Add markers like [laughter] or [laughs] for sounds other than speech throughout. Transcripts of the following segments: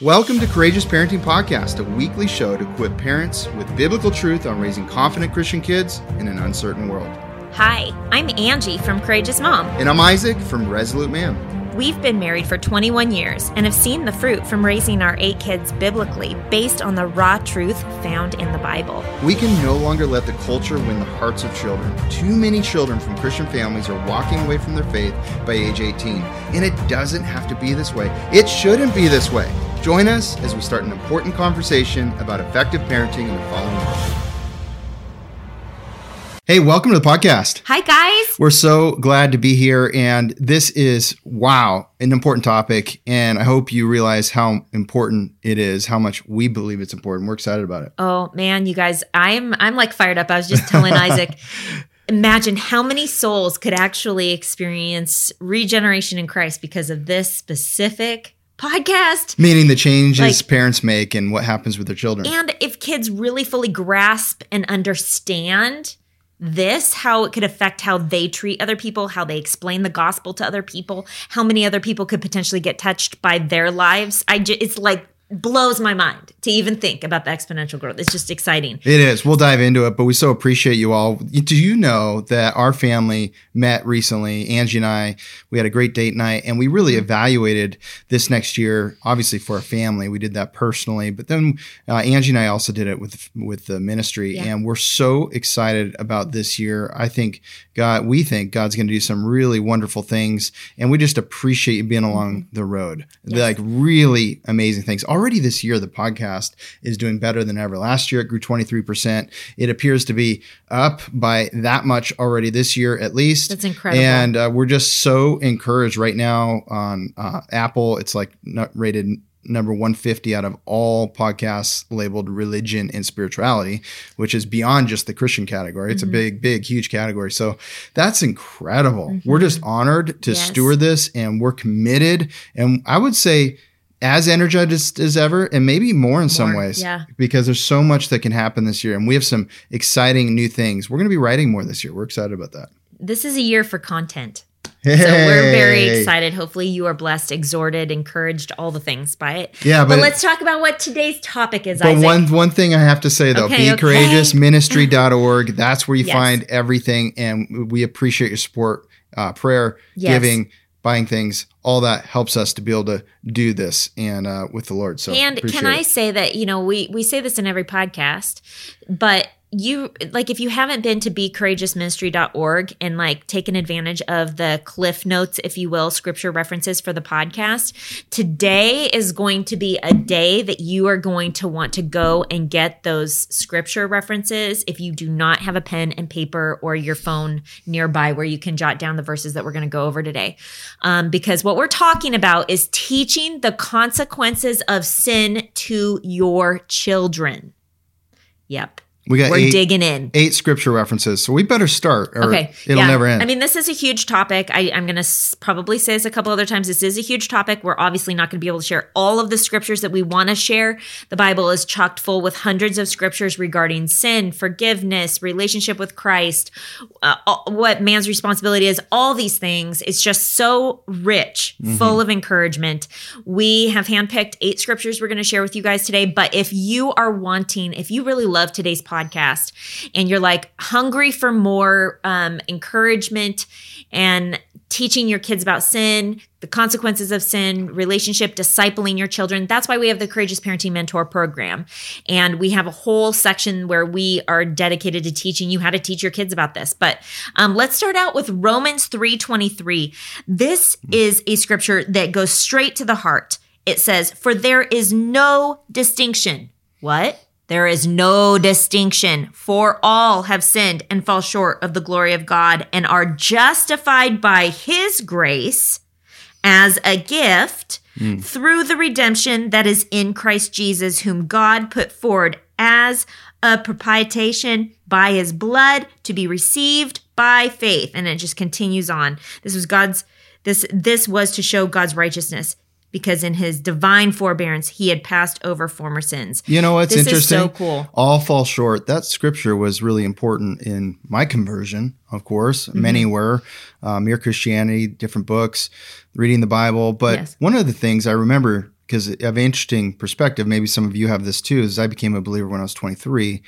Welcome to Courageous Parenting Podcast, a weekly show to equip parents with biblical truth on raising confident Christian kids in an uncertain world. Hi, I'm Angie from Courageous Mom. And I'm Isaac from Resolute Man. We've been married for 21 years and have seen the fruit from raising our eight kids biblically based on the raw truth found in the Bible. We can no longer let the culture win the hearts of children. Too many children from Christian families are walking away from their faith by age 18. And it doesn't have to be this way. It shouldn't be this way. Join us as we start an important conversation about effective parenting in the following world. Hey, welcome to the podcast. Hi, guys. We're so glad to be here. And this is, wow, an important topic. And I hope you realize how important it is, how much we believe it's important. We're excited about it. Oh, man, you guys, I'm, I'm like fired up. I was just telling Isaac. [laughs] Imagine how many souls could actually experience regeneration in Christ because of this specific podcast. Meaning the changes like, parents make and what happens with their children. And if kids really fully grasp and understand this, how it could affect how they treat other people, how they explain the gospel to other people, how many other people could potentially get touched by their lives. I just, it's like blows my mind to even think about the exponential growth. It's just exciting. It is. We'll dive into it, but we so appreciate you all. Do you know that our family met recently? Angie and I, we had a great date night and we really evaluated this next year, obviously for our family. We did that personally, but then uh, Angie and I also did it with with the ministry yeah. and we're so excited about this year. I think God, we think God's going to do some really wonderful things and we just appreciate you being along mm-hmm. the road. Yes. Like really amazing things. Already already this year, the podcast is doing better than ever. Last year, it grew 23%. It appears to be up by that much already this year, at least. That's incredible. And uh, we're just so encouraged right now on uh, Apple. It's like rated number 150 out of all podcasts labeled religion and spirituality, which is beyond just the Christian category. It's mm-hmm. a big, big, huge category. So that's incredible. Mm-hmm. We're just honored to yes. steward this and we're committed. And I would say, as energized as, as, ever and maybe more in more, some ways yeah. because there's so much that can happen this year and we have some exciting new things we're going to be writing more this year we're excited about that this is a year for content hey. so we're very excited hopefully you are blessed exhorted encouraged all the things by it yeah but, but let's talk about what today's topic is but Isaac. one one thing i have to say though okay, be okay. courageous ministry.org [laughs] that's where you yes. find everything and we appreciate your support uh, prayer yes. giving buying things, all that helps us to be able to do this and uh, with the Lord. So, and can I say that you know we we say this in every podcast, but you like if you haven't been to becourageousministry.org and like taken advantage of the cliff notes if you will scripture references for the podcast today is going to be a day that you are going to want to go and get those scripture references if you do not have a pen and paper or your phone nearby where you can jot down the verses that we're going to go over today. Um, because what we're talking about is teaching the consequences of sin to your children. Yep we got we're eight, digging in. Eight scripture references. So we better start or okay. it'll yeah. never end. I mean, this is a huge topic. I, am going to s- probably say this a couple other times. This is a huge topic. We're obviously not going to be able to share all of the scriptures that we want to share. The Bible is chocked full with hundreds of scriptures regarding sin, forgiveness, relationship with Christ, uh, what man's responsibility is, all these things. It's just so rich, mm-hmm. full of encouragement. We have handpicked eight scriptures we're going to share with you guys today. But if you are wanting, if you really love today's podcast, podcast and you're like hungry for more um, encouragement and teaching your kids about sin, the consequences of sin, relationship, discipling your children. That's why we have the Courageous Parenting Mentor program. And we have a whole section where we are dedicated to teaching you how to teach your kids about this. But um, let's start out with Romans 3:23. This is a scripture that goes straight to the heart. It says, "For there is no distinction." What? There is no distinction, for all have sinned and fall short of the glory of God and are justified by his grace as a gift mm. through the redemption that is in Christ Jesus, whom God put forward as a propitiation by his blood to be received by faith. And it just continues on. This was God's this this was to show God's righteousness because in his divine forbearance he had passed over former sins. You know what's this interesting? so cool. All fall short. That scripture was really important in my conversion. Of course, mm-hmm. many were uh, mere Christianity, different books, reading the Bible. But yes. one of the things I remember because I have an interesting perspective. Maybe some of you have this too. Is I became a believer when I was 23,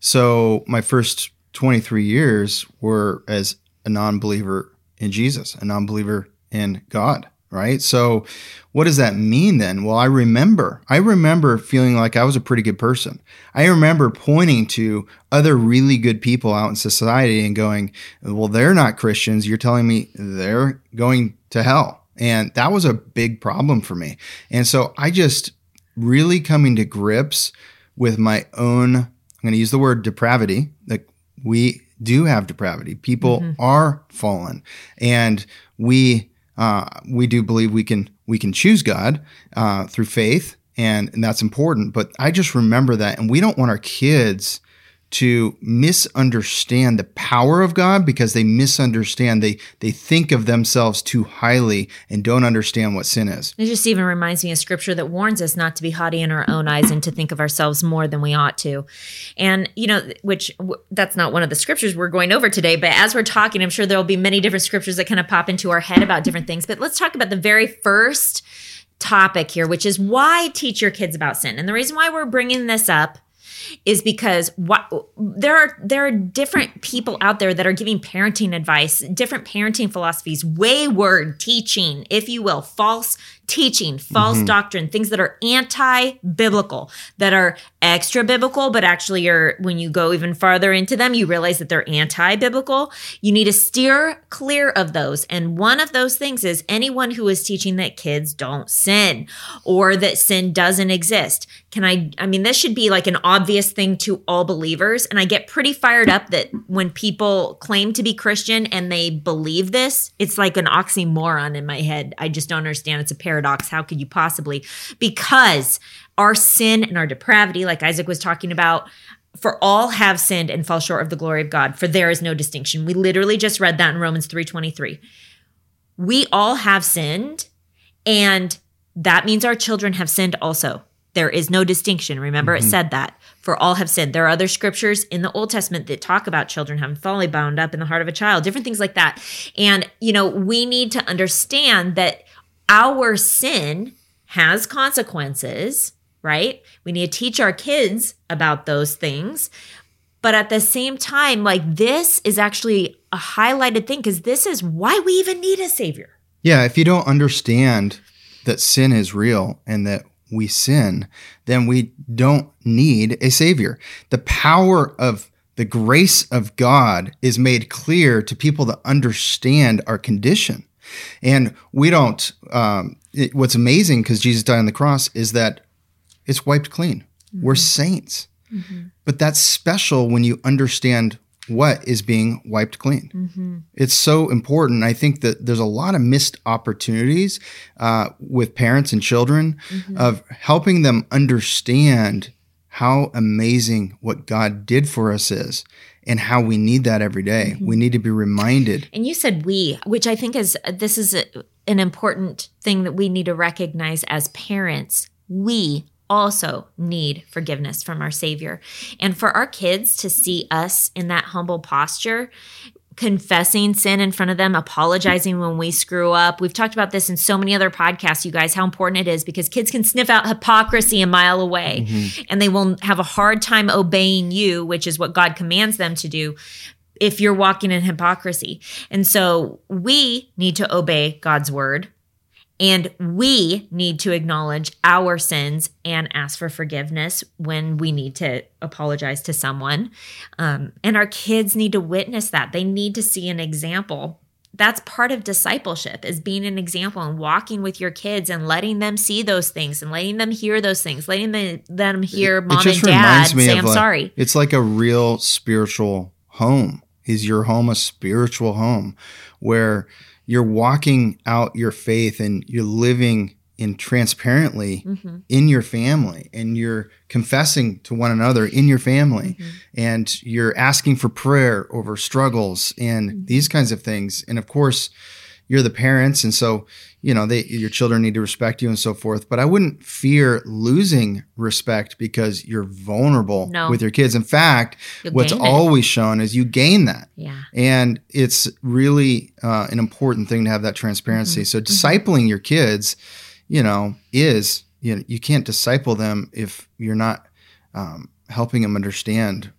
so my first 23 years were as a non-believer in Jesus, a non-believer in God right? So what does that mean then? Well, I remember, I remember feeling like I was a pretty good person. I remember pointing to other really good people out in society and going, well, they're not Christians. You're telling me they're going to hell. And that was a big problem for me. And so I just really coming to grips with my own, I'm going to use the word depravity, like we do have depravity. People mm-hmm. are fallen and we uh, we do believe we can we can choose God uh, through faith, and, and that's important. But I just remember that, and we don't want our kids to misunderstand the power of God because they misunderstand they they think of themselves too highly and don't understand what sin is. It just even reminds me of scripture that warns us not to be haughty in our own eyes and to think of ourselves more than we ought to. And you know, which that's not one of the scriptures we're going over today, but as we're talking, I'm sure there'll be many different scriptures that kind of pop into our head about different things. But let's talk about the very first topic here, which is why teach your kids about sin. And the reason why we're bringing this up is because what there are there are different people out there that are giving parenting advice, different parenting philosophies, wayward teaching, if you will, false teaching, false mm-hmm. doctrine, things that are anti-biblical, that are extra biblical, but actually are when you go even farther into them, you realize that they're anti-biblical. You need to steer clear of those. And one of those things is anyone who is teaching that kids don't sin or that sin doesn't exist. Can I I mean this should be like an obvious thing to all believers and I get pretty fired up that when people claim to be Christian and they believe this, it's like an oxymoron in my head. I just don't understand. It's a paradox paradox. How could you possibly? Because our sin and our depravity, like Isaac was talking about, for all have sinned and fall short of the glory of God, for there is no distinction. We literally just read that in Romans 3:23. We all have sinned, and that means our children have sinned also. There is no distinction. Remember, mm-hmm. it said that. For all have sinned. There are other scriptures in the Old Testament that talk about children having folly bound up in the heart of a child, different things like that. And, you know, we need to understand that our sin has consequences, right? We need to teach our kids about those things. But at the same time, like this is actually a highlighted thing because this is why we even need a savior. Yeah, if you don't understand that sin is real and that we sin, then we don't need a savior. The power of the grace of God is made clear to people that understand our condition. And we don't, um, it, what's amazing because Jesus died on the cross is that it's wiped clean. Mm-hmm. We're saints. Mm-hmm. But that's special when you understand what is being wiped clean. Mm-hmm. It's so important. I think that there's a lot of missed opportunities uh, with parents and children mm-hmm. of helping them understand how amazing what God did for us is and how we need that every day. Mm-hmm. We need to be reminded. And you said we, which I think is this is a, an important thing that we need to recognize as parents. We also need forgiveness from our Savior. And for our kids to see us in that humble posture, confessing sin in front of them, apologizing when we screw up. We've talked about this in so many other podcasts, you guys, how important it is because kids can sniff out hypocrisy a mile away mm-hmm. and they will have a hard time obeying you, which is what God commands them to do. If you're walking in hypocrisy. And so we need to obey God's word and we need to acknowledge our sins and ask for forgiveness when we need to apologize to someone. Um, and our kids need to witness that. They need to see an example. That's part of discipleship is being an example and walking with your kids and letting them see those things and letting them hear those things, letting them, them hear mom and dad say, I'm like, sorry. It's like a real spiritual home. Is your home a spiritual home where you're walking out your faith and you're living in transparently mm-hmm. in your family and you're confessing to one another in your family mm-hmm. and you're asking for prayer over struggles and mm-hmm. these kinds of things and of course you're the parents and so you know they your children need to respect you and so forth but i wouldn't fear losing respect because you're vulnerable no. with your kids in fact You'll what's always shown is you gain that yeah and it's really uh, an important thing to have that transparency mm-hmm. so mm-hmm. discipling mm-hmm. your kids you know is you know, you can't disciple them if you're not um, helping them understand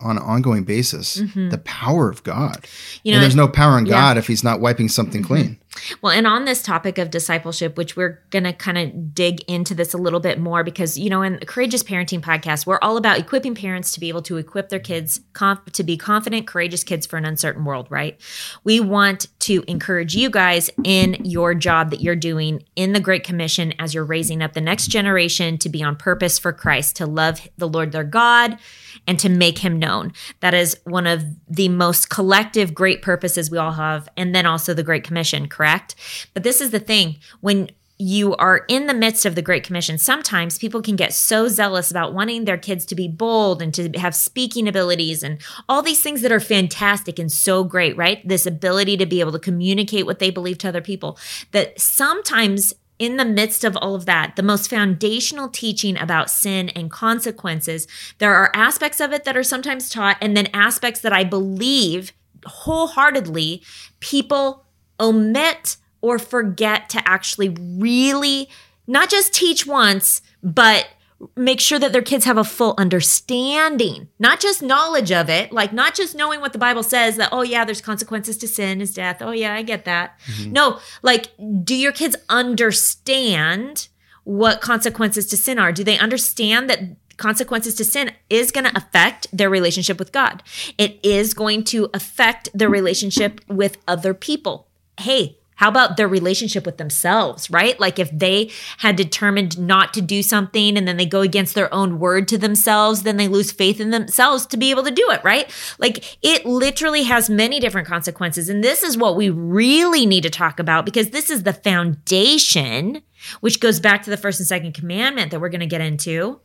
on an ongoing basis the power of God. Mm-hmm. You know, and there's no power in yeah. God if He's not wiping something clean. Well, and on this topic of discipleship, which we're going to kind of dig into this a little bit more because, you know, in the Courageous Parenting podcast, we're all about equipping parents to be able to equip their kids conf- to be confident, courageous kids for an uncertain world, right? We want to encourage you guys in your job that you're doing in the Great Commission as you're raising up the next generation to be on purpose for Christ, to love the Lord their God and to make him known. That is one of the most collective great purposes we all have. And then also the Great Commission, correct? But this is the thing when you are in the midst of the Great Commission, sometimes people can get so zealous about wanting their kids to be bold and to have speaking abilities and all these things that are fantastic and so great, right? This ability to be able to communicate what they believe to other people, that sometimes in the midst of all of that, the most foundational teaching about sin and consequences, there are aspects of it that are sometimes taught, and then aspects that I believe wholeheartedly people omit or forget to actually really not just teach once, but make sure that their kids have a full understanding, not just knowledge of it, like not just knowing what the Bible says that, oh, yeah, there's consequences to sin is death. Oh, yeah, I get that. Mm-hmm. No, like, do your kids understand what consequences to sin are? Do they understand that? Consequences to sin is going to affect their relationship with God. It is going to affect their relationship with other people. Hey, how about their relationship with themselves, right? Like if they had determined not to do something and then they go against their own word to themselves, then they lose faith in themselves to be able to do it, right? Like it literally has many different consequences. And this is what we really need to talk about because this is the foundation, which goes back to the first and second commandment that we're going to get into.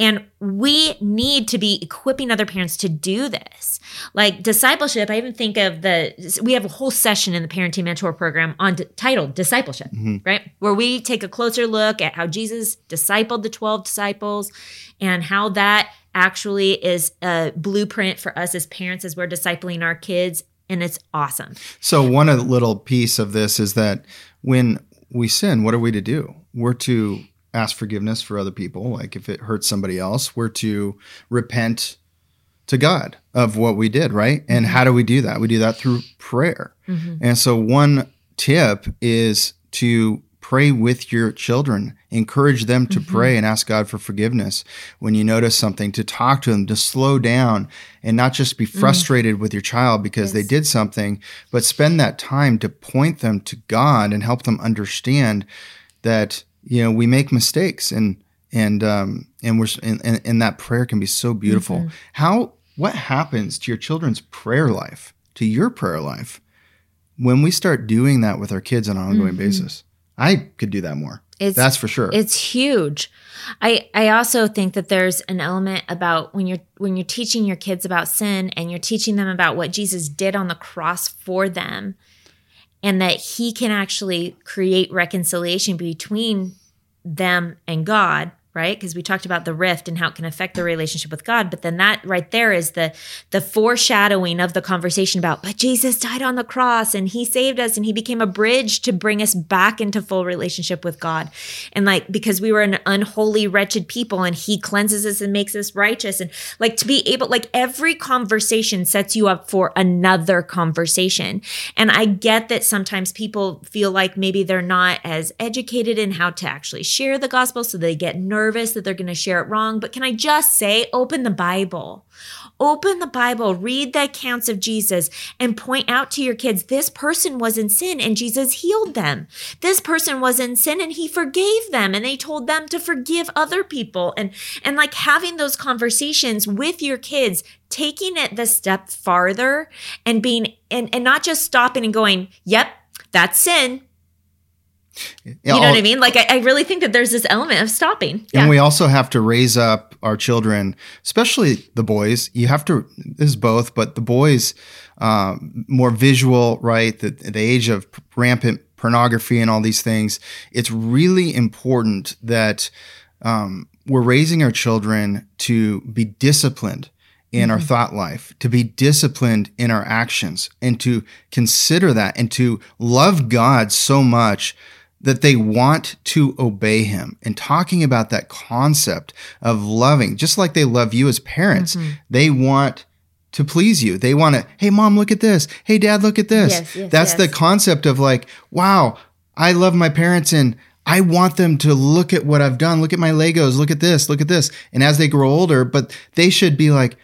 And we need to be equipping other parents to do this. Like discipleship, I even think of the, we have a whole session in the Parenting Mentor program on titled Discipleship, mm-hmm. right? Where we take a closer look at how Jesus discipled the 12 disciples and how that actually is a blueprint for us as parents as we're discipling our kids. And it's awesome. So one little piece of this is that when we sin, what are we to do? We're to ask forgiveness for other people. Like if it hurts somebody else, we're to repent to God of what we did, right? And mm-hmm. how do we do that? We do that through prayer. Mm-hmm. And so one tip is to pray with your children. Encourage them to mm-hmm. pray and ask God for forgiveness. When you notice something, to talk to them, to slow down and not just be frustrated with your child because they did something, but spend that time to point them to God and help them understand that you know we make mistakes and and um and we're and, and, and that prayer can be so beautiful. How what happens to your children's prayer life to your prayer life when we start doing that with our kids on an ongoing basis? I could do that more. It's- that's for sure. It's huge. I I also think that there's an element about when you're when you're teaching your kids about sin and you're teaching them about what Jesus did on the cross for them and that he can actually create reconciliation between them and God, right? Because we talked about the rift and how it can affect the relationship with God, but then that right there is the the foreshadowing of the conversation about but Jesus died on the cross and he saved us and he became a bridge to bring us back into full relationship with God. And like because we were an unholy wretched people and he cleanses us and makes us righteous and like to be able like every conversation sets you up for another conversation. And I get that sometimes people feel like maybe they're not as educated in how to actually share the gospel so they get nervous that they're going to share it wrong, but can I just say open the Bible. Open the Bible, read the accounts of Jesus, and point out to your kids this person was in sin and Jesus healed them. This person was in sin and he forgave them and they told them to forgive other people. And, and like having those conversations with your kids, taking it the step farther and being, and, and not just stopping and going, yep, that's sin. You know what I mean? Like, I, I really think that there's this element of stopping. Yeah. And we also have to raise up our children, especially the boys. You have to, this is both, but the boys, um, more visual, right? The, the age of rampant pornography and all these things. It's really important that um, we're raising our children to be disciplined in our thought life, to be disciplined in our actions, and to consider that and to love God so much that they want to obey him and talking about that concept of loving, just like they love you as parents, mm-hmm. they want to please you. They want to, hey, mom, look at this. Hey, dad, look at this. Yes, yes, That's yes. the concept of like, wow, I love my parents and I want them to look at what I've done. Look at my Legos. Look at this. Look at this. And as they grow older, but they should be like,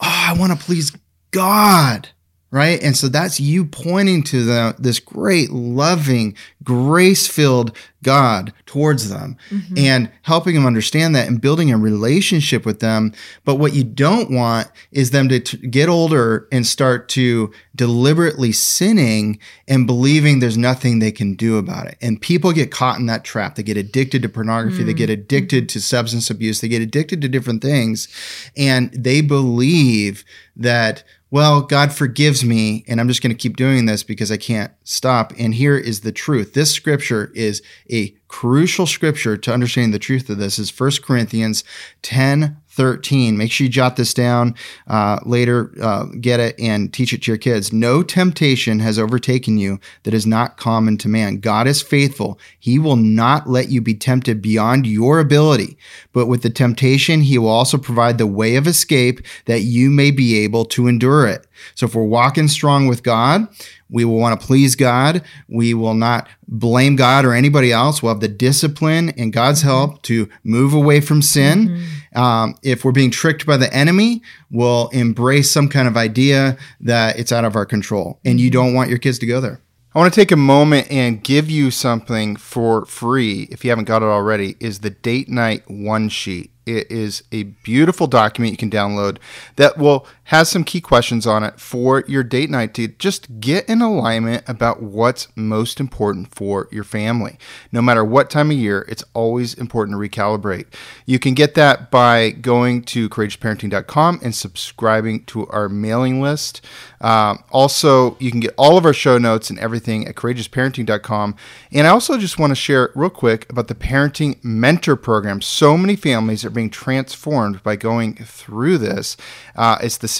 oh, I want to please God right? And so that's you pointing to the, this great, loving, grace filled God towards them mm-hmm. and helping them understand that and building a relationship with them. But what you don't want is them to t- get older and start to deliberately sinning and believing there's nothing they can do about it. And people get caught in that trap. They get addicted to pornography, mm-hmm. they get addicted to substance abuse, they get addicted to different things, and they believe that well, God forgives me, and I'm just going to keep doing this because I can't stop. And here is the truth. This scripture is a crucial scripture to understanding the truth of this is 1 Corinthians 10 13. Make sure you jot this down uh, later, uh, get it, and teach it to your kids. No temptation has overtaken you that is not common to man. God is faithful. He will not let you be tempted beyond your ability, but with the temptation, He will also provide the way of escape that you may be able to endure it. So if we're walking strong with God, we will want to please God. We will not blame God or anybody else. We'll have the discipline and God's mm-hmm. help to move away from sin. Mm-hmm. Um, if we're being tricked by the enemy, we'll embrace some kind of idea that it's out of our control. And you mm-hmm. don't want your kids to go there. I want to take a moment and give you something for free if you haven't got it already is the date night one sheet. It is a beautiful document you can download that will has some key questions on it for your date night to just get in alignment about what's most important for your family. No matter what time of year, it's always important to recalibrate. You can get that by going to courageousparenting.com and subscribing to our mailing list. Um, also, you can get all of our show notes and everything at courageousparenting.com. And I also just want to share real quick about the Parenting Mentor Program. So many families are being transformed by going through this. Uh, it's the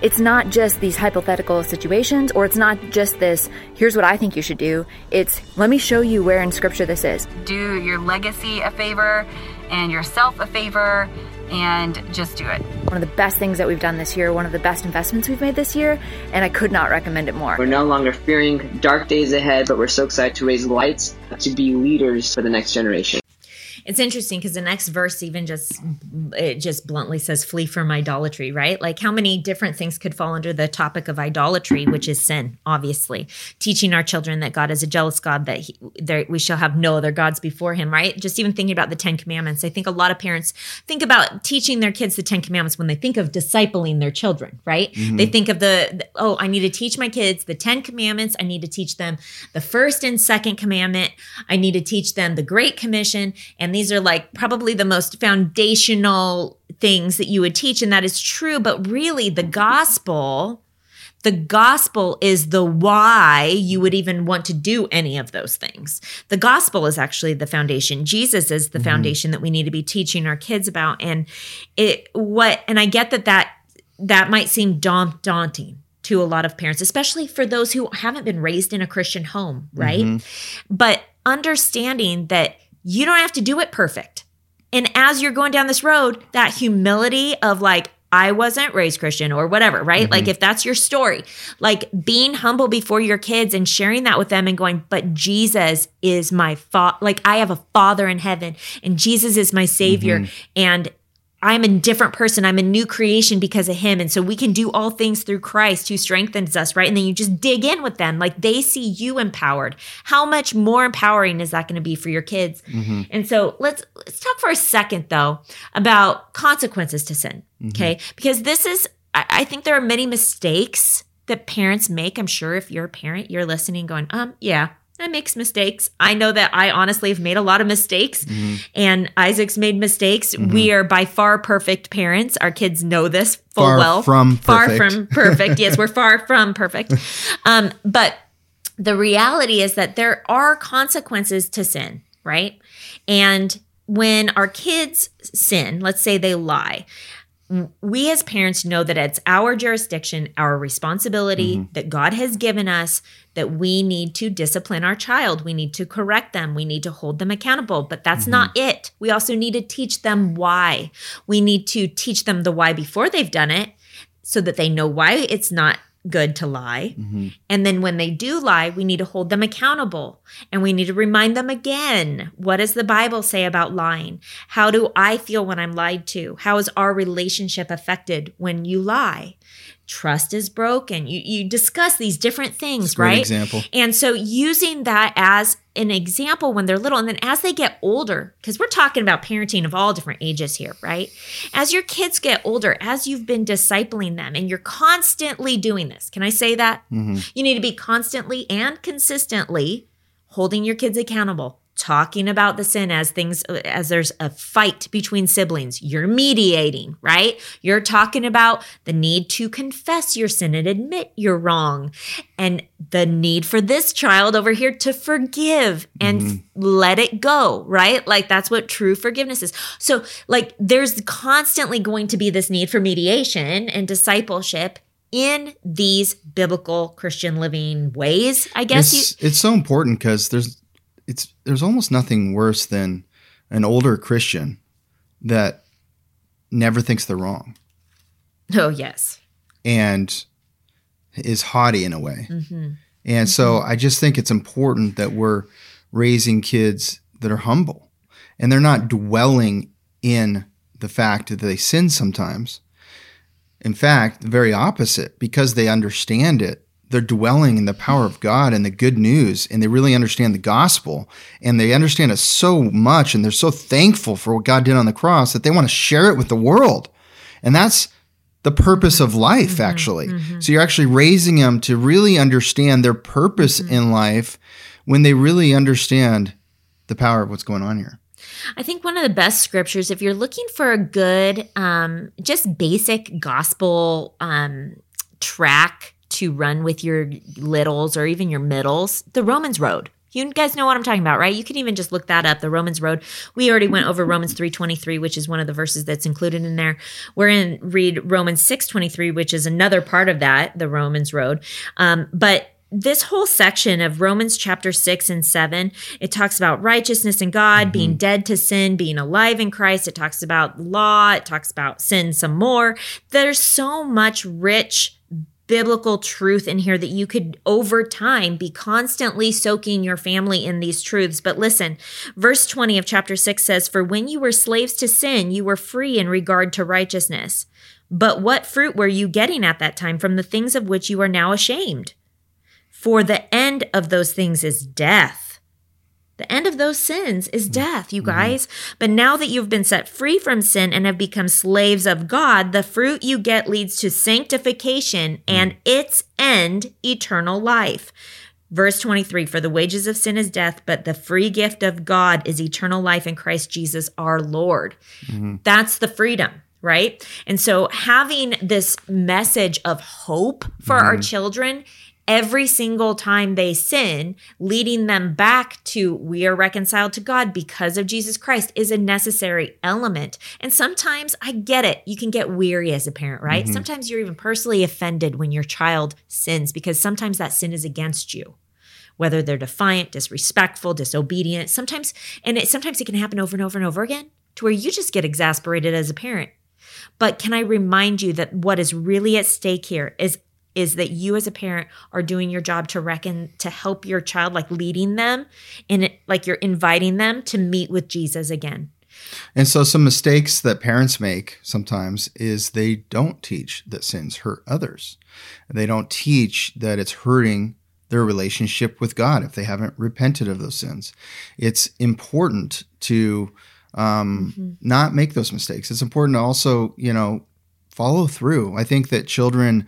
It's not just these hypothetical situations, or it's not just this, here's what I think you should do. It's, let me show you where in Scripture this is. Do your legacy a favor and yourself a favor and just do it. One of the best things that we've done this year, one of the best investments we've made this year, and I could not recommend it more. We're no longer fearing dark days ahead, but we're so excited to raise lights to be leaders for the next generation. It's interesting because the next verse even just it just bluntly says flee from idolatry, right? Like how many different things could fall under the topic of idolatry, which is sin, obviously. Teaching our children that God is a jealous God, that he, there, we shall have no other gods before him, right? Just even thinking about the 10 commandments. I think a lot of parents think about teaching their kids the 10 commandments when they think of discipling their children, right? Mm-hmm. They think of the, oh, I need to teach my kids the 10 commandments. I need to teach them the first and second commandment. I need to teach them the great commission and the these are like probably the most foundational things that you would teach and that is true but really the gospel the gospel is the why you would even want to do any of those things. The gospel is actually the foundation. Jesus is the mm-hmm. foundation that we need to be teaching our kids about. And it, what, and I get that that, that might seem daunting to a lot of parents, especially for those who haven't been raised in a Christian home, right? Mm-hmm. But understanding that you don't have to do it perfect. And as you're going down this road, that humility of like, I wasn't raised Christian or whatever, right? Mm-hmm. Like if that's your story, like being humble before your kids and sharing that with them and going, but Jesus is my father. Like I have a father in heaven and Jesus is my savior. Mm-hmm. And I'm a different person. I'm a new creation because of him. And so we can do all things through Christ who strengthens us, right? And then you just dig in with them. Like they see you empowered. How much more empowering is that going to be for your kids? Mm-hmm. And so let's let's talk for a second though about consequences to sin. Mm-hmm. Okay. Because this is I, I think there are many mistakes that parents make. I'm sure if you're a parent, you're listening, going, um, yeah, I makes mistakes. I know that I honestly have made a lot of mistakes mm-hmm. and Isaac's made mistakes. Mm-hmm. We are by far perfect parents. Our kids know this full far well. From far from perfect. yes, we're far [laughs] from perfect. Um, but the reality is that there are consequences to sin, right? And when our kids sin, let's say they lie, we as parents know that it's our jurisdiction, our responsibility mm-hmm. that God has given us that we need to discipline our child. We need to correct them. We need to hold them accountable. But that's mm-hmm. not it. We also need to teach them why. We need to teach them the why before they've done it so that they know why it's not good to lie. Mm-hmm. And then when they do lie, we need to hold them accountable and we need to remind them again what does the Bible say about lying? How do I feel when I'm lied to? How is our relationship affected when you lie? Trust is broken. You you discuss these different things, right? Example. And so using that as an example when they're little, and then as they get older, because we're talking about parenting of all different ages here, right? As your kids get older, as you've been discipling them, and you're constantly doing this, can I say that? Mm-hmm. You need to be constantly and consistently holding your kids accountable talking about the sin as things as there's a fight between siblings you're mediating right you're talking about the need to confess your sin and admit you're wrong and the need for this child over here to forgive and mm-hmm. let it go right like that's what true forgiveness is so like there's constantly going to be this need for mediation and discipleship in these biblical Christian living ways, I guess. It's, you- it's so important because there's it's there's almost nothing worse than an older Christian that never thinks they're wrong. Oh yes, and is haughty in a way. Mm-hmm. And mm-hmm. so I just think it's important that we're raising kids that are humble and they're not dwelling in the fact that they sin sometimes. In fact, the very opposite, because they understand it, they're dwelling in the power of God and the good news, and they really understand the gospel, and they understand it so much, and they're so thankful for what God did on the cross that they want to share it with the world. And that's the purpose of life, mm-hmm, actually. Mm-hmm. So you're actually raising them to really understand their purpose mm-hmm. in life when they really understand the power of what's going on here. I think one of the best scriptures, if you're looking for a good, um, just basic gospel um, track to run with your littles or even your middles, the Romans Road. You guys know what I'm talking about, right? You can even just look that up, the Romans Road. We already went over Romans 3:23, which is one of the verses that's included in there. We're in read Romans 6:23, which is another part of that, the Romans Road. Um, but this whole section of Romans chapter 6 and 7, it talks about righteousness in God, mm-hmm. being dead to sin, being alive in Christ. It talks about law, it talks about sin some more. There's so much rich biblical truth in here that you could over time be constantly soaking your family in these truths. But listen, verse 20 of chapter 6 says, For when you were slaves to sin, you were free in regard to righteousness. But what fruit were you getting at that time from the things of which you are now ashamed? For the end of those things is death. The end of those sins is mm-hmm. death, you mm-hmm. guys. Mm-hmm. But now that you've been set free from sin and have become slaves of God, the fruit you get leads to sanctification mm-hmm. and its end, eternal life. Verse 23 For the wages of sin is death, but the free gift of God is eternal life in Christ Jesus our Lord. Mm-hmm. That's the freedom right? And so having this message of hope for mm-hmm. our children every single time they sin, leading them back to we are reconciled to God because of Jesus Christ is a necessary element. And sometimes I get it. You can get weary as a parent, right? Mm-hmm. Sometimes you're even personally offended when your child sins because sometimes that sin is against you. Whether they're defiant, disrespectful, disobedient, sometimes, and it sometimes it can happen over and over and over again to where you just get exasperated as a parent. But can I remind you that what is really at stake here is is that you as a parent are doing your job to reckon to help your child like leading them and like you're inviting them to meet with Jesus again And so, some mistakes that parents make sometimes is they don't teach that sins hurt others. They don't teach that it's hurting their relationship with God if they haven't repented of those sins. It's important to um, mm-hmm. not make those mistakes. It's important to also, you know, follow through. I think that children,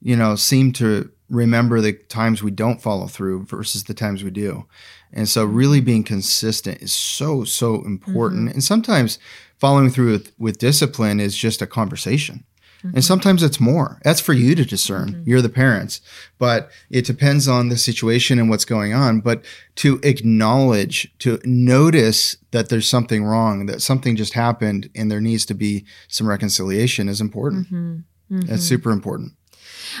you know, seem to remember the times we don't follow through versus the times we do. And so really being consistent is so so important. Mm-hmm. And sometimes following through with, with discipline is just a conversation. Mm-hmm. And sometimes it's more. That's for you to discern. Mm-hmm. You're the parents. But it depends on the situation and what's going on. But to acknowledge, to notice that there's something wrong, that something just happened and there needs to be some reconciliation is important. Mm-hmm. That's mm-hmm. super important.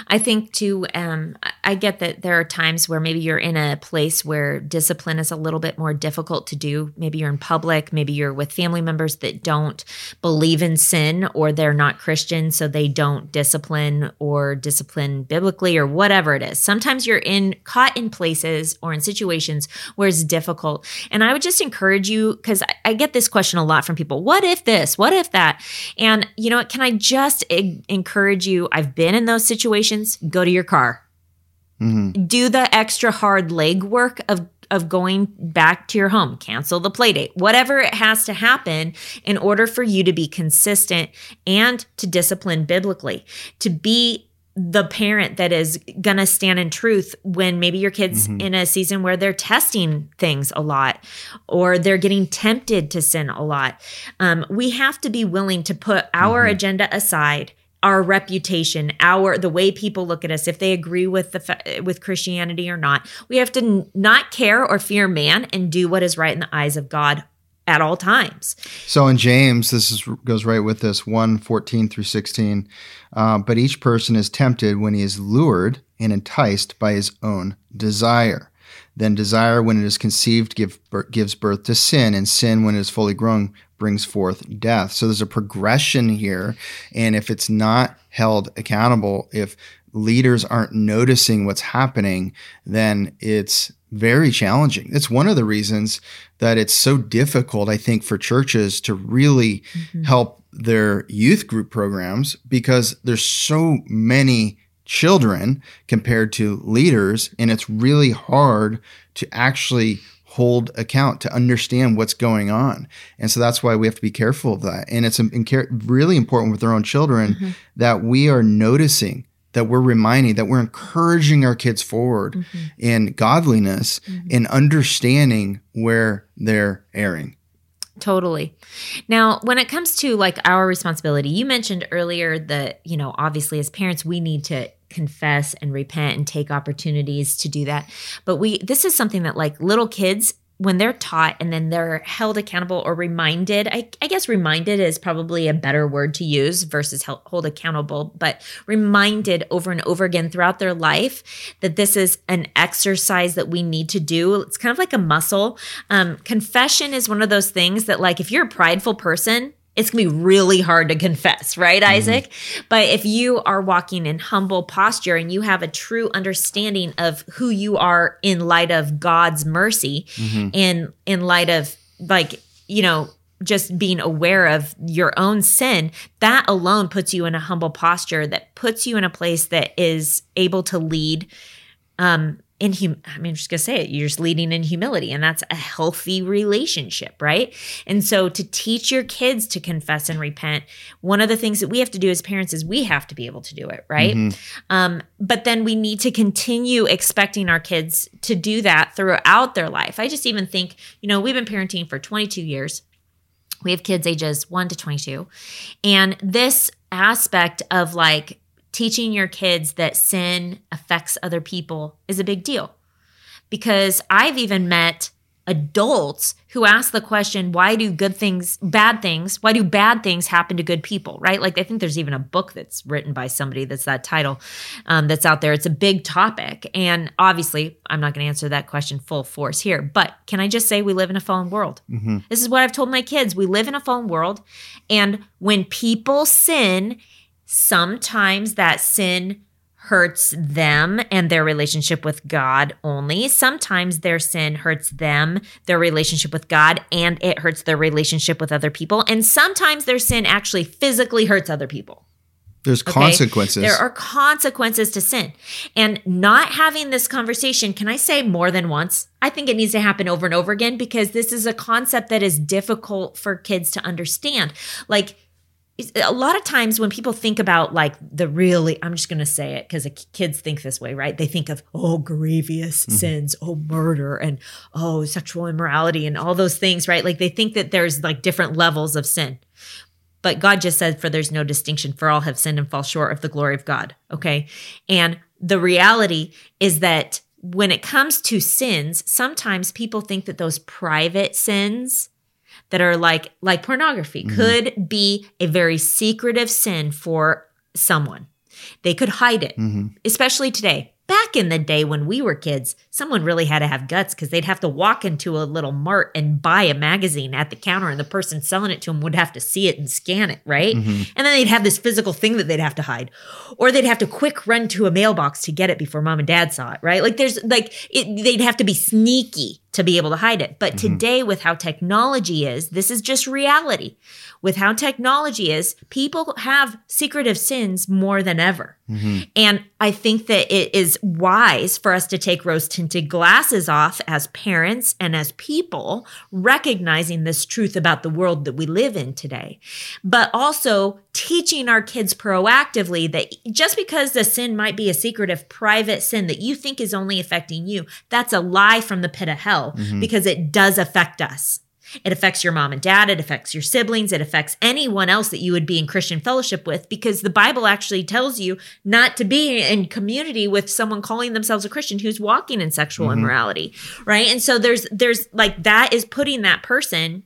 I think too, um, I get that there are times where maybe you're in a place where discipline is a little bit more difficult to do. Maybe you're in public, maybe you're with family members that don't believe in sin or they're not Christian, so they don't discipline or discipline biblically or whatever it is. Sometimes you're in caught in places or in situations where it's difficult. And I would just encourage you because I, I get this question a lot from people what if this? What if that? And you know what? Can I just encourage you? I've been in those situations go to your car. Mm-hmm. Do the extra hard leg work of of going back to your home, cancel the play date, whatever it has to happen in order for you to be consistent and to discipline biblically, to be the parent that is going to stand in truth when maybe your kids mm-hmm. in a season where they're testing things a lot or they're getting tempted to sin a lot. Um, we have to be willing to put our mm-hmm. agenda aside our reputation, our the way people look at us, if they agree with the with Christianity or not. We have to n- not care or fear man and do what is right in the eyes of God at all times. So in James, this is, goes right with this 1 14 through 16. Uh, but each person is tempted when he is lured and enticed by his own desire. Then desire, when it is conceived, give, gives birth to sin, and sin, when it is fully grown, brings forth death. So there's a progression here. And if it's not held accountable, if leaders aren't noticing what's happening, then it's very challenging. It's one of the reasons that it's so difficult, I think, for churches to really mm-hmm. help their youth group programs because there's so many children compared to leaders. And it's really hard to actually hold account to understand what's going on. And so that's why we have to be careful of that. And it's really important with our own children mm-hmm. that we are noticing that we're reminding that we're encouraging our kids forward mm-hmm. in godliness mm-hmm. and understanding where they're erring. Totally. Now, when it comes to like our responsibility, you mentioned earlier that, you know, obviously as parents, we need to confess and repent and take opportunities to do that. But we this is something that like little kids when they're taught and then they're held accountable or reminded I, I, guess reminded is probably a better word to use versus hold accountable but reminded over and over again throughout their life that this is an exercise that we need to do it's kind of like a muscle um, confession is one of those things that like if you're a prideful person it's going to be really hard to confess, right, mm-hmm. Isaac? But if you are walking in humble posture and you have a true understanding of who you are in light of God's mercy mm-hmm. and in light of like, you know, just being aware of your own sin, that alone puts you in a humble posture that puts you in a place that is able to lead um, in hum- I mean, I'm just gonna say it. You're just leading in humility, and that's a healthy relationship, right? And so, to teach your kids to confess and repent, one of the things that we have to do as parents is we have to be able to do it, right? Mm-hmm. Um, but then we need to continue expecting our kids to do that throughout their life. I just even think, you know, we've been parenting for 22 years. We have kids ages one to 22, and this aspect of like teaching your kids that sin affects other people is a big deal. Because I've even met adults who ask the question, why do good things, bad things, why do bad things happen to good people, right? Like, I think there's even a book that's written by somebody that's that title um, that's out there. It's a big topic. And obviously, I'm not going to answer that question full force here, but can I just say we live in a fallen world? Mm-hmm. This is what I've told my kids. We live in a fallen world. And when people sin, sometimes that sin hurts them and their relationship with God only. Sometimes their sin hurts them, their relationship with God, and it hurts their relationship with other people. And sometimes their sin actually physically hurts other people. There's Okay? consequences. There are consequences to sin. And not having this conversation, can I say more than once? I think it needs to happen over and over again because this is a concept that is difficult for kids to understand. Like, a lot of times when people think about like the really i'm just going to say it because kids think this way right they think of oh grievous mm-hmm. sins oh murder and oh sexual immorality and all those things right like they think that there's like different levels of sin but God just said, for there's no distinction, for all have sinned and fall short of the glory of God. Okay. And the reality is that when it comes to sins, sometimes people think that those private sins that are like like pornography mm-hmm. could be a very secretive sin for someone. They could hide it, mm-hmm. especially today. Back in the day when we were kids, someone really had to have guts because they'd have to walk into a little mart and buy a magazine at the counter, and the person selling it to them would have to see it and scan it, right? Mm-hmm. And then they'd have this physical thing that they'd have to hide, or they'd have to quick run to a mailbox to get it before mom and dad saw it, right? Like there's like it, they'd have to be sneaky to be able to hide it. But mm-hmm. today, with how technology is, this is just reality. With how technology is, people have secretive sins more than ever. Mm-hmm. And I think that it is wise for us to take rose tinted glasses off as parents and as people, recognizing this truth about the world that we live in today, but also teaching our kids proactively that just because the sin might be a secretive private sin that you think is only affecting you, that's a lie from the pit of hell mm-hmm. because it does affect us. It affects your mom and dad. It affects your siblings. It affects anyone else that you would be in Christian fellowship with because the Bible actually tells you not to be in community with someone calling themselves a Christian who's walking in sexual mm-hmm. immorality, right? And so there's there's like that is putting that person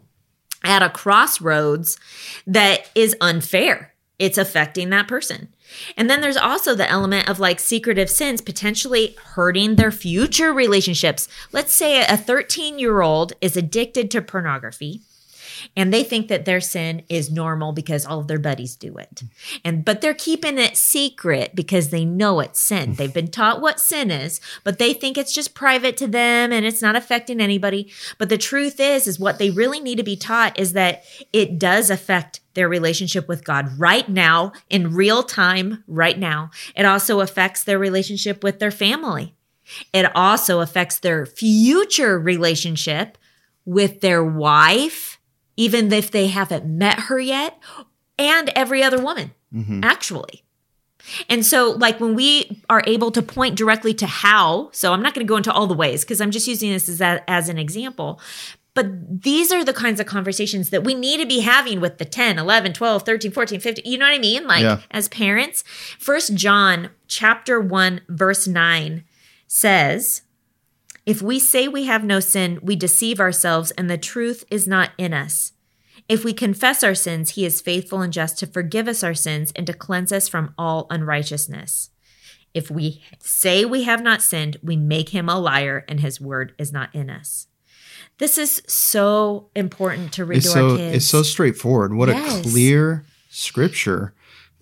at a crossroads that is unfair. It's affecting that person. And then there's also the element of like secretive sins potentially hurting their future relationships. Let's say a 13 year old is addicted to pornography and they think that their sin is normal because all of their buddies do it. And but they're keeping it secret because they know it's sin. Mm. They've been taught what sin is, but they think it's just private to them and it's not affecting anybody. But the truth is is what they really need to be taught is that it does affect their relationship with God right now in real time right now. It also affects their relationship with their family. It also affects their future relationship with their wife, even if they haven't met her yet, and every other woman, mm-hmm. actually. And so, like, when we are able to point directly to how, so I'm not going to go into all the ways because I'm just using this as, a, as an example. But these are the kinds of conversations that we need to be having with the 10, 11, 12, 13, 14, 15. You know what I mean? Like, Yeah. as parents. First John chapter 1, verse 9 says, if we say we have no sin, we deceive ourselves and the truth is not in us. If we confess our sins, he is faithful and just to forgive us our sins and to cleanse us from all unrighteousness. If we say we have not sinned, we make him a liar and his word is not in us. This is so important to read it's to so our kids. it's so straightforward. What Yes. a clear scripture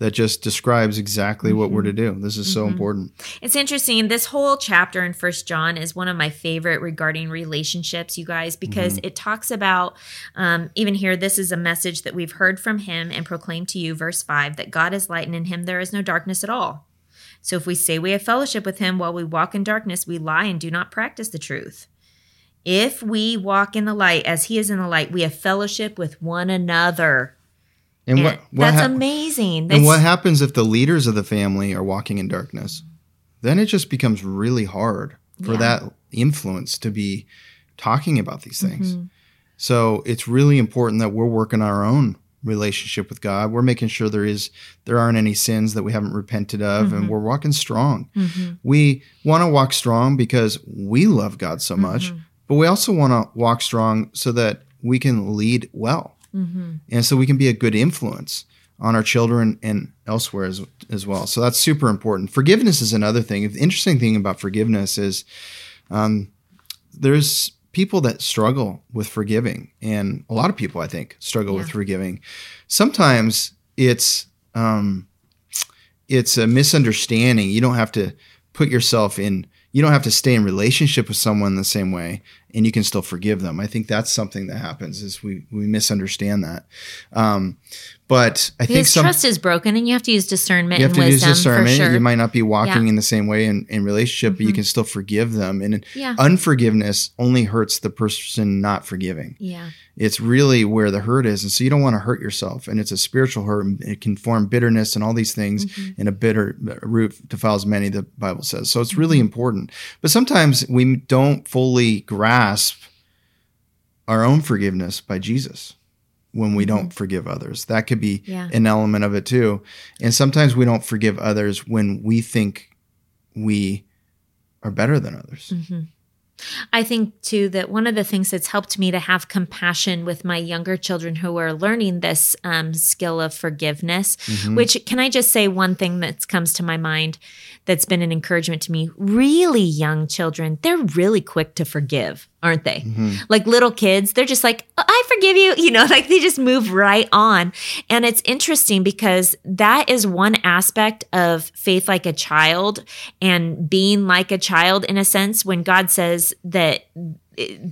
that just describes exactly what Mm-hmm. we're to do. This is so important. It's interesting. This whole chapter in First John is one of my favorite regarding relationships, you guys, because it talks about um, even here. This is a message that we've heard from him and proclaimed to you, verse five, that God is light and in Him there is no darkness at all. So if we say we have fellowship with Him while we walk in darkness, we lie and do not practice the truth. If we walk in the light as He is in the light, we have fellowship with one another. And what, what that's hap- amazing. And what happens if the leaders of the family are walking in darkness? Then it just becomes really hard for Yeah. that influence to be talking about these things. Mm-hmm. So it's really important that we're working our own relationship with God. We're making sure there is there aren't any sins that we haven't repented of Mm-hmm. and we're walking strong. We want to walk strong because we love God so much, Mm-hmm. but we also want to walk strong so that we can lead well. Mm-hmm. And so we can be a good influence on our children and elsewhere as, as well. So that's super important. Forgiveness is another thing. The interesting thing about forgiveness is um, there's people that struggle with forgiving, and a lot of people, I think, struggle with forgiving. Sometimes it's um, it's a misunderstanding. You don't have to put yourself in you don't have to stay in relationship with someone the same way and you can still forgive them. I think that's something that happens is we we misunderstand that. Um, but I think some trust is broken and you have to use discernment you have to use discernment. sure. You might not be walking Yeah. Mm-hmm. in the same way in, in relationship, but you can still forgive them. And Yeah. unforgiveness only hurts the person not forgiving. yeah. It's really where the hurt is. And so you don't want to hurt yourself. And it's a spiritual hurt. and It can form bitterness and all these things. Mm-hmm. And a bitter root defiles many, the Bible says. So it's really important. But sometimes we don't fully grasp our own forgiveness by Jesus when we don't forgive others. That could be Mm-hmm. Yeah. an element of it too. And sometimes we don't forgive others when we think we are better than others. Mm-hmm. I think too that one of the things that's helped me to have compassion with my younger children who are learning this um, skill of forgiveness, which can I just say one thing that comes to my mind that's been an encouragement to me? Really young children, they're really quick to forgive, aren't they? Mm-hmm. Like little kids, they're just like, "Oh, I forgive you, [laughs] you know, like they just move right on. And it's interesting because that is one aspect of faith like a child and being like a child in a sense when God says that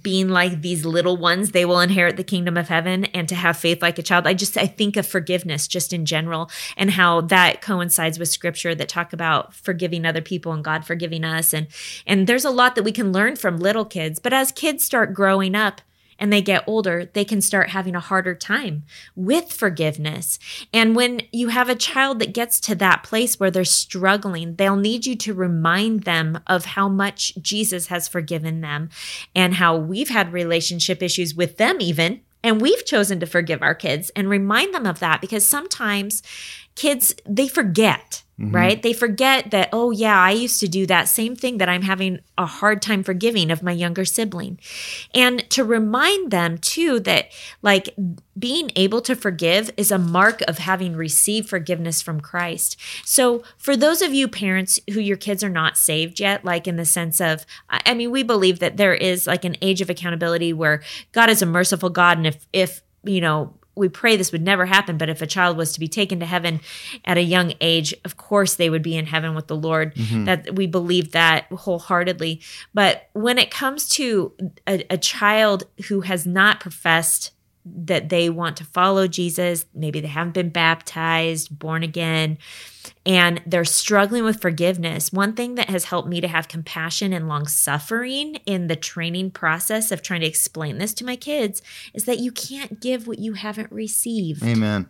being like these little ones they will inherit the kingdom of heaven and to have faith like a child. I just i think of forgiveness just in general and how that coincides with scripture that talk about forgiving other people and god forgiving us. And and there's a lot that we can learn from little kids but as kids start growing up and they get older, they can start having a harder time with forgiveness. And when you have a child that gets to that place where they're struggling, they'll need you to remind them of how much Jesus has forgiven them and how we've had relationship issues with them, even. And we've chosen to forgive our kids and remind them of that because sometimes kids, they forget. Mm-hmm. Right? They forget that, oh, yeah, I used to do that same thing that I'm having a hard time forgiving of my younger sibling. And to remind them, too, that like being able to forgive is a mark of having received forgiveness from Christ. So, for those of you parents who your kids are not saved yet, like in the sense of, I I mean, we believe that there is like an age of accountability where God is a merciful God. And if, if, you know, we pray this would never happen, but if a child was to be taken to heaven at a young age, of course they would be in heaven with the Lord. Mm-hmm. That we believe that wholeheartedly. But when it comes to a, a child who has not professed that they want to follow Jesus, maybe they haven't been baptized, born again, and they're struggling with forgiveness. One thing that has helped me to have compassion and long suffering in the training process of trying to explain this to my kids is that you can't give what you haven't received. Amen.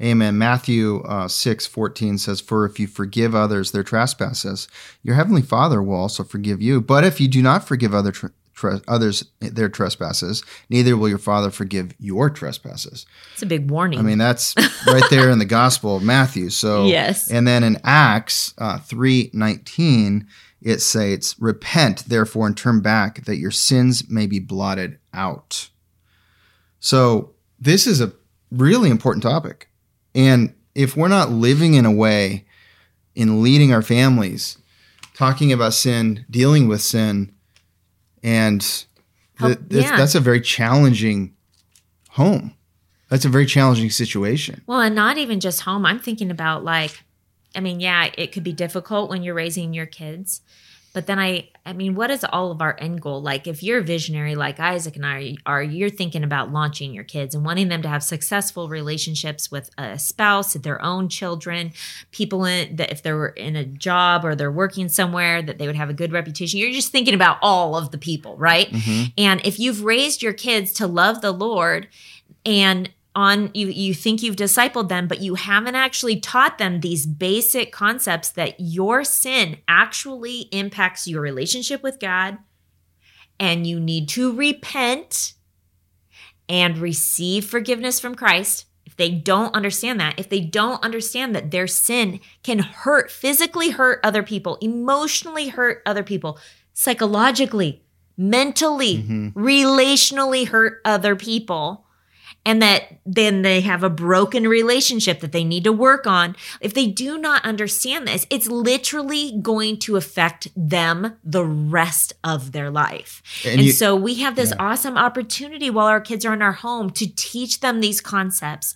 Amen. Matthew uh, 6 14 says, For if you forgive others their trespasses, your heavenly Father will also forgive you. But if you do not forgive other tr- tre- others their trespasses, neither will your Father forgive your trespasses. It's a big warning. I mean, that's right there in the Gospel of Matthew. So, Yes. And then in Acts uh, three nineteen, it says, "Repent, therefore, and turn back, that your sins may be blotted out." So, this is a really important topic, and if we're not living in a way in leading our families, talking about sin, dealing with sin, and th- Help- th- yeah. that's a very challenging home. That's a very challenging situation. Well, and not even just home. I'm thinking about like, I mean, yeah, it could be difficult when you're raising your kids. But then I, I mean, what is all of our end goal? Like, if you're a visionary like Isaac and I are, you're thinking about launching your kids and wanting them to have successful relationships with a spouse, their own children, people in that if they're in a job or they're working somewhere that they would have a good reputation. You're just thinking about all of the people, right? Mm-hmm. And if you've raised your kids to love the Lord and on you you think you've discipled them but you haven't actually taught them these basic concepts that your sin actually impacts your relationship with God and you need to repent and receive forgiveness from Christ. If they don't understand that if they don't understand that their sin can hurt physically hurt other people emotionally hurt other people psychologically mentally mm-hmm. relationally hurt other people and that then they have a broken relationship that they need to work on, if they do not understand this, it's literally going to affect them the rest of their life. And, And you- so we have this awesome opportunity while our kids are in our home to teach them these concepts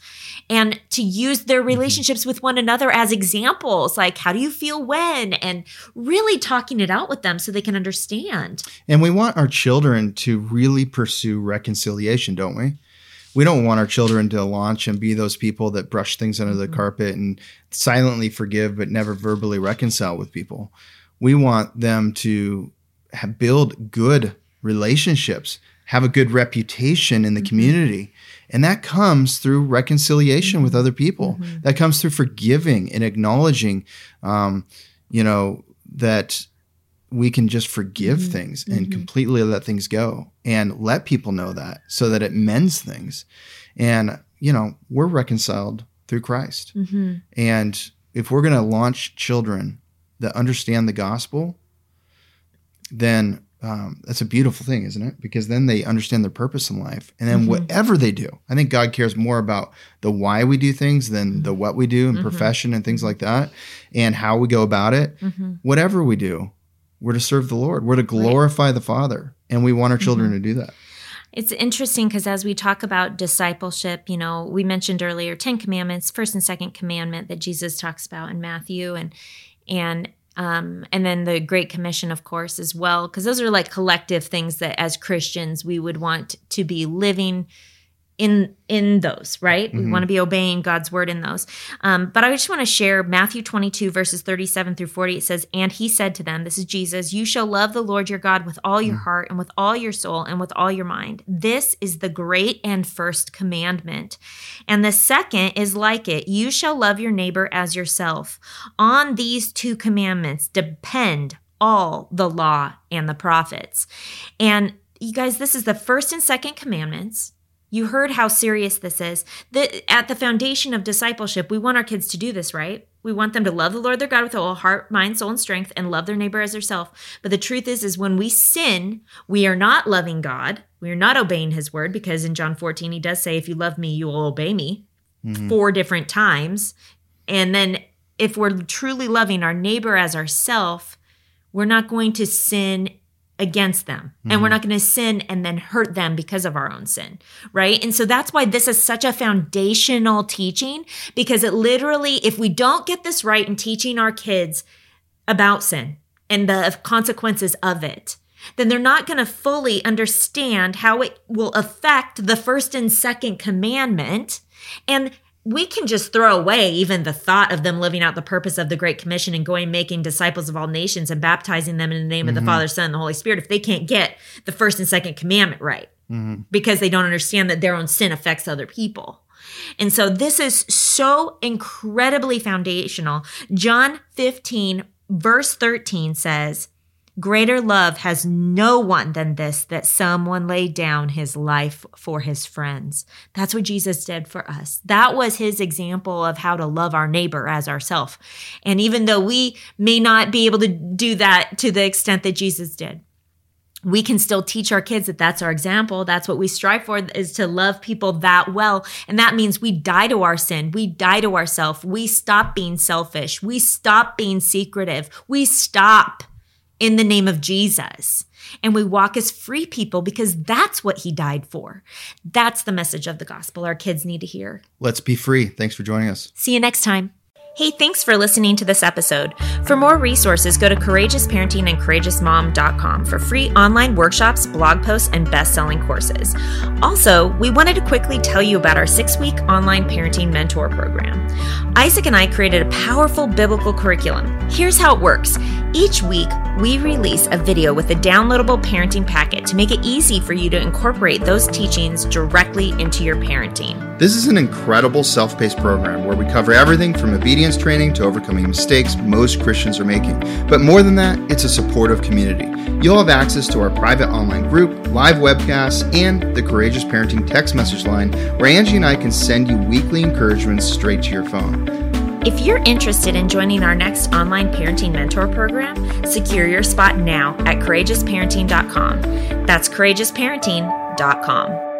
and to use Mm-hmm. their relationships with one another as examples like how do you feel when and really talking it out with them so they can understand. And we want our children to really pursue reconciliation, don't we? We don't want our children to launch and be those people that brush things under the mm-hmm. carpet and silently forgive but never verbally reconcile with people. We want them to have, build good relationships, have a good reputation in the mm-hmm. community. And that comes through reconciliation with mm-hmm. other people. That comes through forgiving and acknowledging, um, you know, that we can just forgive mm-hmm. things and mm-hmm. completely let things go and let people know that so that it mends things. And, you know, we're reconciled through Christ. Mm-hmm. And if we're going to launch children that understand the gospel, then um, that's a beautiful thing, isn't it? Because then they understand their purpose in life. And then whatever they do, I think God cares more about the why we do things than the what we do in profession and things like that and how we go about it. Whatever we do, we're to serve the Lord, we're to glorify the Father. And we want our children to do that. It's interesting because as we talk about discipleship, you know, we mentioned earlier 10 commandments, first and second commandment that Jesus talks about in Matthew and and um and then the great commission of course as well because those are like collective things that as Christians we would want to be living in in those right? We want to be obeying god's word in those. Um, but i just want to share matthew 22 verses 37 through 40 it says and he said to them this is jesus you shall love the lord your god with all your heart and with all your soul and with all your mind. This is the great and first commandment. And the second is like it you shall love your neighbor as yourself. On these two commandments depend all the law and the prophets. And you guys this is the first and second commandments you heard how serious this is. The, at the foundation of discipleship, we want our kids to do this, right? We want them to love the Lord their God with all heart, mind, soul, and strength, and love their neighbor as themselves. But the truth is, is when we sin, we are not loving God. We are not obeying His word because in John 14, He does say, "If you love me, you will obey me." Mm-hmm. Four different times, and then if we're truly loving our neighbor as ourself, we're not going to sin against them. And we're mm-hmm. not going to sin and then hurt them because of our own sin right? And so that's why this is such a foundational teaching because it literally if we don't get this right in teaching our kids about sin and the consequences of it then they're not going to fully understand how it will affect the first and second commandment and we can just throw away even the thought of them living out the purpose of the Great Commission and going making disciples of all nations and baptizing them in the name of the mm-hmm. Father, Son, and the Holy Spirit if they can't get the first and second commandment right mm-hmm. because they don't understand that their own sin affects other people. And so this is so incredibly foundational. John 15, verse 13 says, Greater love has no one than this, that someone laid down his life for his friends. That's what Jesus did for us. That was his example of how to love our neighbor as ourself. And even though we may not be able to do that to the extent that Jesus did, we can still teach our kids that that's our example. That's what we strive for is to love people that well. And that means we die to our sin. We die to ourself. We stop being selfish. We stop being secretive. We stop in the name of Jesus. And we walk as free people because that's what he died for. That's the message of the gospel our kids need to hear. Let's be free. Thanks for joining us. See you next time. Hey, thanks for listening to this episode. For more resources, go to courageousparenting and courageousmom.com for free online workshops, blog posts, and best selling courses. Also, we wanted to quickly tell you about our six week online parenting mentor program. Isaac and I created a powerful biblical curriculum. Here's how it works each week, we release a video with a downloadable parenting packet to make it easy for you to incorporate those teachings directly into your parenting. This is an incredible self paced program where we cover everything from obedience training to overcoming mistakes most Christians are making. But more than that, it's a supportive community. You'll have access to our private online group, live webcasts, and the Courageous Parenting text message line where Angie and I can send you weekly encouragements straight to your phone. If you're interested in joining our next online parenting mentor program, secure your spot now at courageousparenting.com. That's courageousparenting.com.